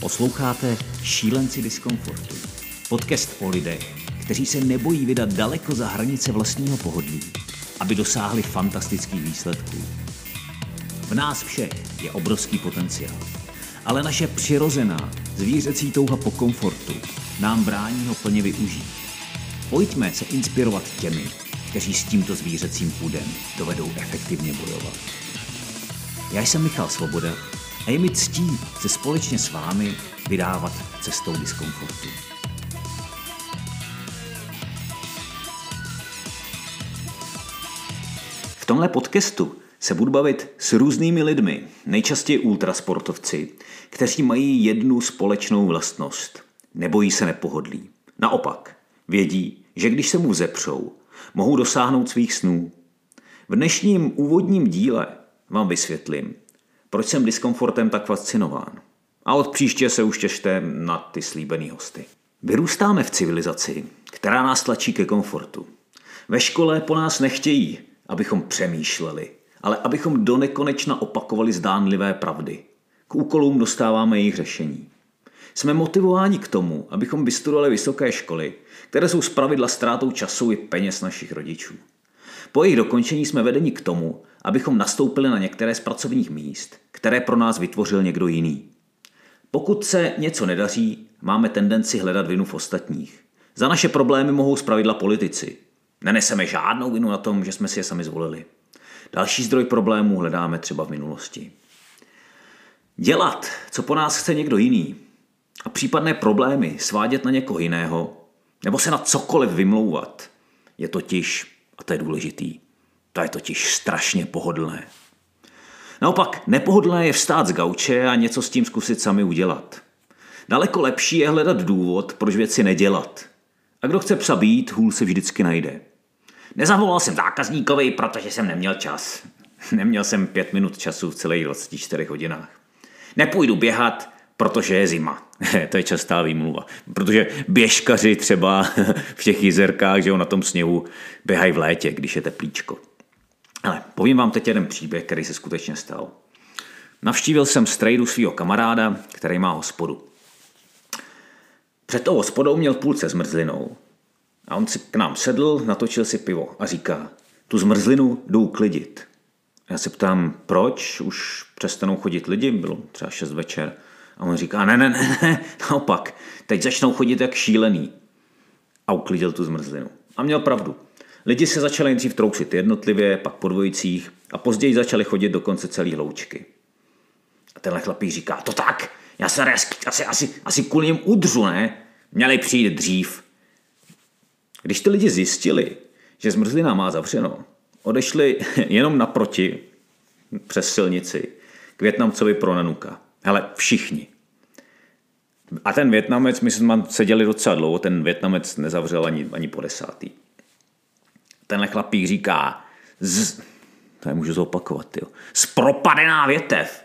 Posloucháte Šílenci diskomfortu. Podcast o lidech, kteří se nebojí vydat daleko za hranice vlastního pohodlí, aby dosáhli fantastických výsledků. V nás všech je obrovský potenciál, ale naše přirozená zvířecí touha po komfortu nám brání ho plně využít. Pojďme se inspirovat těmi, kteří s tímto zvířecím půdem dovedou efektivně bojovat. Já jsem Michal Svoboda je mi ctí se společně s vámi vydávat cestou diskomfortu. V tomhle podcastu se budu bavit s různými lidmi, nejčastěji ultrasportovci, kteří mají jednu společnou vlastnost. Nebojí se nepohodlí. Naopak, vědí, že když se mu zepřou, mohou dosáhnout svých snů. V dnešním úvodním díle vám vysvětlím, proč jsem diskomfortem tak fascinován. A od příště se už těšte na ty slíbený hosty. Vyrůstáme v civilizaci, která nás tlačí ke komfortu. Ve škole po nás nechtějí, abychom přemýšleli, ale abychom do nekonečna opakovali zdánlivé pravdy. K úkolům dostáváme jejich řešení. Jsme motivováni k tomu, abychom vystudovali vysoké školy, které jsou zpravidla ztrátou času i peněz našich rodičů. Po jejich dokončení jsme vedeni k tomu, abychom nastoupili na některé z pracovních míst, které pro nás vytvořil někdo jiný. Pokud se něco nedaří, máme tendenci hledat vinu v ostatních. Za naše problémy mohou zpravidla politici. Neneseme žádnou vinu na tom, že jsme si je sami zvolili. Další zdroj problémů hledáme třeba v minulosti. Dělat, co po nás chce někdo jiný, a případné problémy svádět na někoho jiného, nebo se na cokoliv vymlouvat, je totiž, a to je důležitý, to je totiž strašně pohodlné. Naopak, nepohodlné je vstát z gauče a něco s tím zkusit sami udělat. Daleko lepší je hledat důvod, proč věci nedělat. A kdo chce psa být, hůl se vždycky najde. Nezavolal jsem zákazníkovi, protože jsem neměl čas. Neměl jsem pět minut času v celých 24 hodinách. Nepůjdu běhat, protože je zima. to je častá výmluva. Protože běžkaři třeba v těch jezerkách, že jo, na tom sněhu běhají v létě, když je teplíčko. Ale povím vám teď jeden příběh, který se skutečně stal. Navštívil jsem strejdu svého kamaráda, který má hospodu. Před tou hospodou měl půlce zmrzlinou. A on si k nám sedl, natočil si pivo a říká, tu zmrzlinu jdu uklidit. Já se ptám, proč? Už přestanou chodit lidi, bylo třeba 6 večer. A on říká, ne, ne, ne, ne, naopak, teď začnou chodit jak šílený. A uklidil tu zmrzlinu. A měl pravdu. Lidi se začali nejdřív trousit jednotlivě, pak po dvojicích a později začali chodit dokonce celý hloučky. A tenhle chlapík říká, to tak, já se asi, asi, asi kvůli něm udřu, ne? Měli přijít dřív. Když ty lidi zjistili, že zmrzlina má zavřeno, odešli jenom naproti přes silnici k Větnamcovi pro Nanuka. Hele, všichni. A ten Větnamec, my jsme seděli docela dlouho, ten Větnamec nezavřel ani, ani po desátý. Tenhle chlapík říká, z, to je můžu zopakovat, jo, zpropadená větev.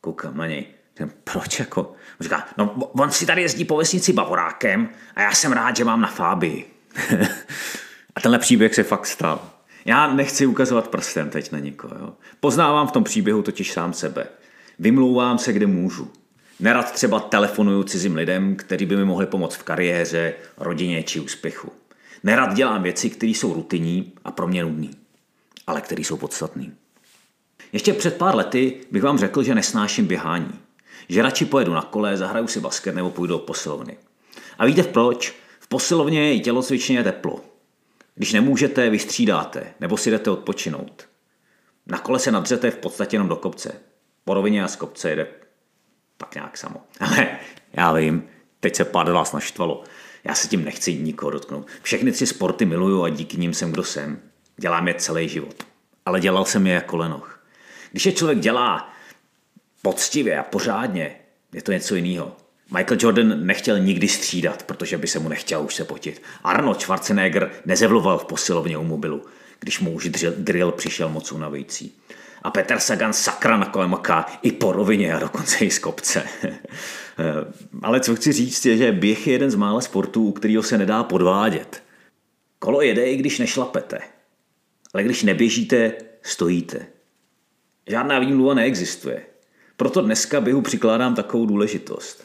Koukám na něj, Říkám, proč jako? On říká, no on si tady jezdí po vesnici bavorákem a já jsem rád, že mám na Fábii. a tenhle příběh se fakt stal. Já nechci ukazovat prstem teď na nikoho. Jo. Poznávám v tom příběhu totiž sám sebe. Vymlouvám se, kde můžu. Nerad třeba telefonuju cizím lidem, kteří by mi mohli pomoct v kariéře, rodině či úspěchu. Nerad dělám věci, které jsou rutinní a pro mě nudný, ale které jsou podstatné. Ještě před pár lety bych vám řekl, že nesnáším běhání. Že radši pojedu na kole, zahraju si basket nebo půjdu do posilovny. A víte proč? V posilovně i tělocvičně je teplo. Když nemůžete, vystřídáte nebo si jdete odpočinout. Na kole se nadřete v podstatě jenom do kopce. Po rovině a z kopce jede tak nějak samo. Ale já vím, teď se pár vás naštvalo. Já se tím nechci nikoho dotknout. Všechny tři sporty miluju a díky nim jsem kdo jsem. Dělám je celý život. Ale dělal jsem je jako lenoch. Když je člověk dělá poctivě a pořádně, je to něco jiného. Michael Jordan nechtěl nikdy střídat, protože by se mu nechtěl už se potit. Arnold Schwarzenegger nezevloval v posilovně u mobilu, když mu už drill přišel moc unavující. A Petr Sagan sakra na kole maká i po rovině a dokonce i z kopce. Ale co chci říct je, že běh je jeden z mála sportů, u kterého se nedá podvádět. Kolo jede, i když nešlapete. Ale když neběžíte, stojíte. Žádná výmluva neexistuje. Proto dneska běhu přikládám takovou důležitost.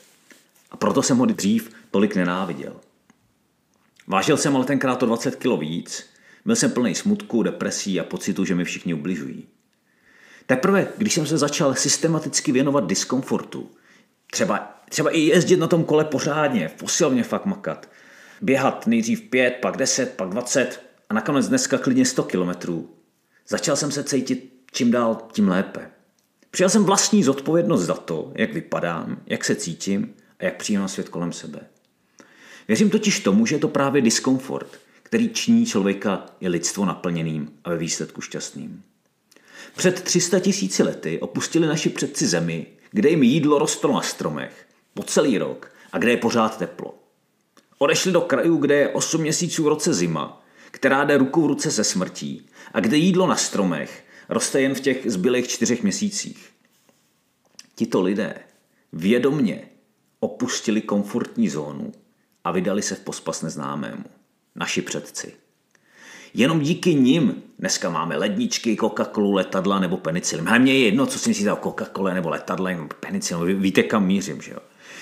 A proto jsem ho dřív tolik nenáviděl. Vážil jsem ale tenkrát o 20 kg víc, byl jsem plný smutku, depresí a pocitu, že mi všichni ubližují. Teprve, když jsem se začal systematicky věnovat diskomfortu, třeba, třeba i jezdit na tom kole pořádně, v posilovně fakt makat, běhat nejdřív 5, pak 10, pak 20 a nakonec dneska klidně 100 kilometrů, začal jsem se cítit čím dál tím lépe. Přijal jsem vlastní zodpovědnost za to, jak vypadám, jak se cítím a jak přijímám svět kolem sebe. Věřím totiž tomu, že je to právě diskomfort, který činí člověka i lidstvo naplněným a ve výsledku šťastným. Před 300 tisíci lety opustili naši předci zemi, kde jim jídlo rostlo na stromech po celý rok a kde je pořád teplo. Odešli do krajů, kde je 8 měsíců v roce zima, která jde ruku v ruce se smrtí a kde jídlo na stromech roste jen v těch zbylých čtyřech měsících. Tito lidé vědomně opustili komfortní zónu a vydali se v pospas neznámému. Naši předci. Jenom díky nim dneska máme ledničky, Coca-Colu, letadla nebo penicilin. A mně je jedno, co si myslíte o Coca-Cole nebo letadle nebo penicilin. Víte, kam mířím, že jo?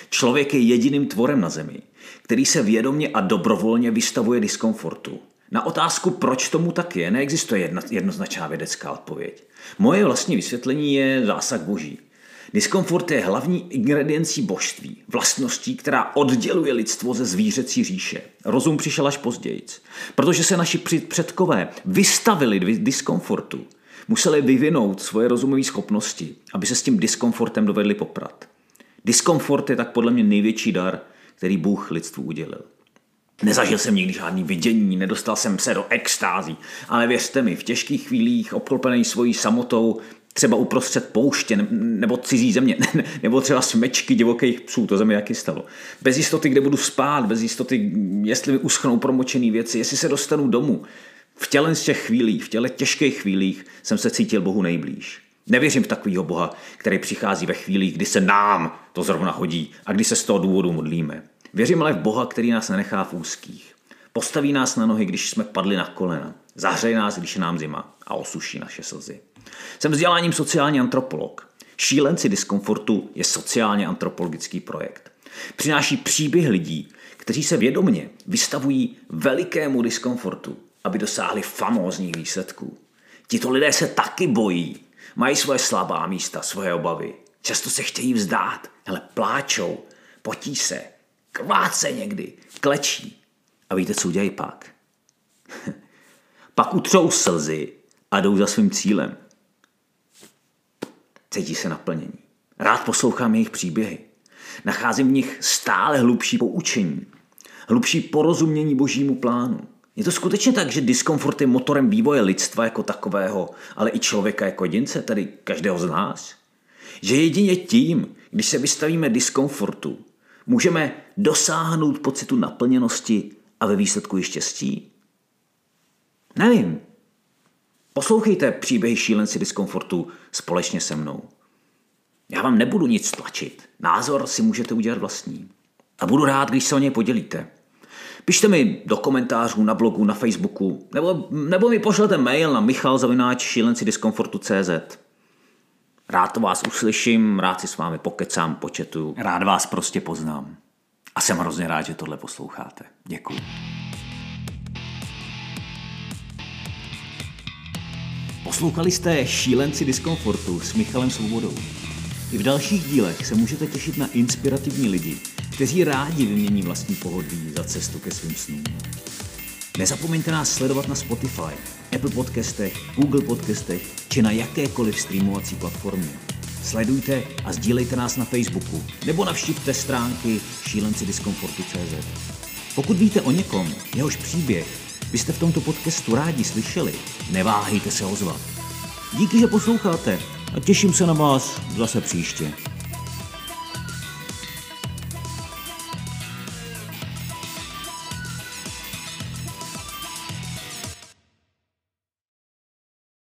Člověk je jediným tvorem na Zemi, který se vědomně a dobrovolně vystavuje diskomfortu. Na otázku, proč tomu tak je, neexistuje jedna, jednoznačná vědecká odpověď. Moje vlastní vysvětlení je zásah boží. Diskomfort je hlavní ingrediencí božství, vlastností, která odděluje lidstvo ze zvířecí říše. Rozum přišel až později, protože se naši předkové vystavili diskomfortu. Museli vyvinout svoje rozumové schopnosti, aby se s tím diskomfortem dovedli poprat. Diskomfort je tak podle mě největší dar, který Bůh lidstvu udělil. Nezažil jsem nikdy žádný vidění, nedostal jsem se do extází, ale věřte mi, v těžkých chvílích, obklopený svojí samotou, třeba uprostřed pouště nebo cizí země, nebo třeba smečky divokých psů, to země jaký stalo. Bez jistoty, kde budu spát, bez jistoty, jestli mi uschnou promočený věci, jestli se dostanu domů. V těle z těch chvílí, v těle těžkých chvílích jsem se cítil Bohu nejblíž. Nevěřím v takového Boha, který přichází ve chvílích, kdy se nám to zrovna hodí a kdy se z toho důvodu modlíme. Věřím ale v Boha, který nás nenechá v úzkých. Postaví nás na nohy, když jsme padli na kolena. Zahřeje nás, když je nám zima a osuší naše slzy. Jsem vzděláním sociální antropolog. Šílenci diskomfortu je sociálně antropologický projekt. Přináší příběh lidí, kteří se vědomně vystavují velikému diskomfortu, aby dosáhli famózních výsledků. Tito lidé se taky bojí, mají svoje slabá místa, svoje obavy. Často se chtějí vzdát, ale pláčou, potí se, krváce někdy, klečí. A víte, co udělají pak? pak utřou slzy a jdou za svým cílem. Cítí se naplnění. Rád poslouchám jejich příběhy. Nacházím v nich stále hlubší poučení, hlubší porozumění božímu plánu. Je to skutečně tak, že diskomfort je motorem vývoje lidstva jako takového, ale i člověka jako jedince, tedy každého z nás? Že jedině tím, když se vystavíme diskomfortu, můžeme dosáhnout pocitu naplněnosti a ve výsledku i štěstí? Nevím. Poslouchejte příběhy šílenci diskomfortu společně se mnou. Já vám nebudu nic tlačit. Názor si můžete udělat vlastní. A budu rád, když se o něj podělíte. Pište mi do komentářů na blogu, na Facebooku, nebo, nebo mi pošlete mail na michalzavináč Rád vás uslyším, rád si s vámi pokecám, početu, rád vás prostě poznám. A jsem hrozně rád, že tohle posloucháte. Děkuji. Poslouchali jste Šílenci diskomfortu s Michalem Svobodou. I v dalších dílech se můžete těšit na inspirativní lidi, kteří rádi vymění vlastní pohodlí za cestu ke svým snům. Nezapomeňte nás sledovat na Spotify, Apple podcastech, Google podcastech či na jakékoliv streamovací platformě. Sledujte a sdílejte nás na Facebooku nebo navštivte stránky šílencidiskomfortu.cz. Pokud víte o někom, jehož příběh byste v tomto podcastu rádi slyšeli, neváhejte se ozvat. Díky, že posloucháte a těším se na vás zase příště.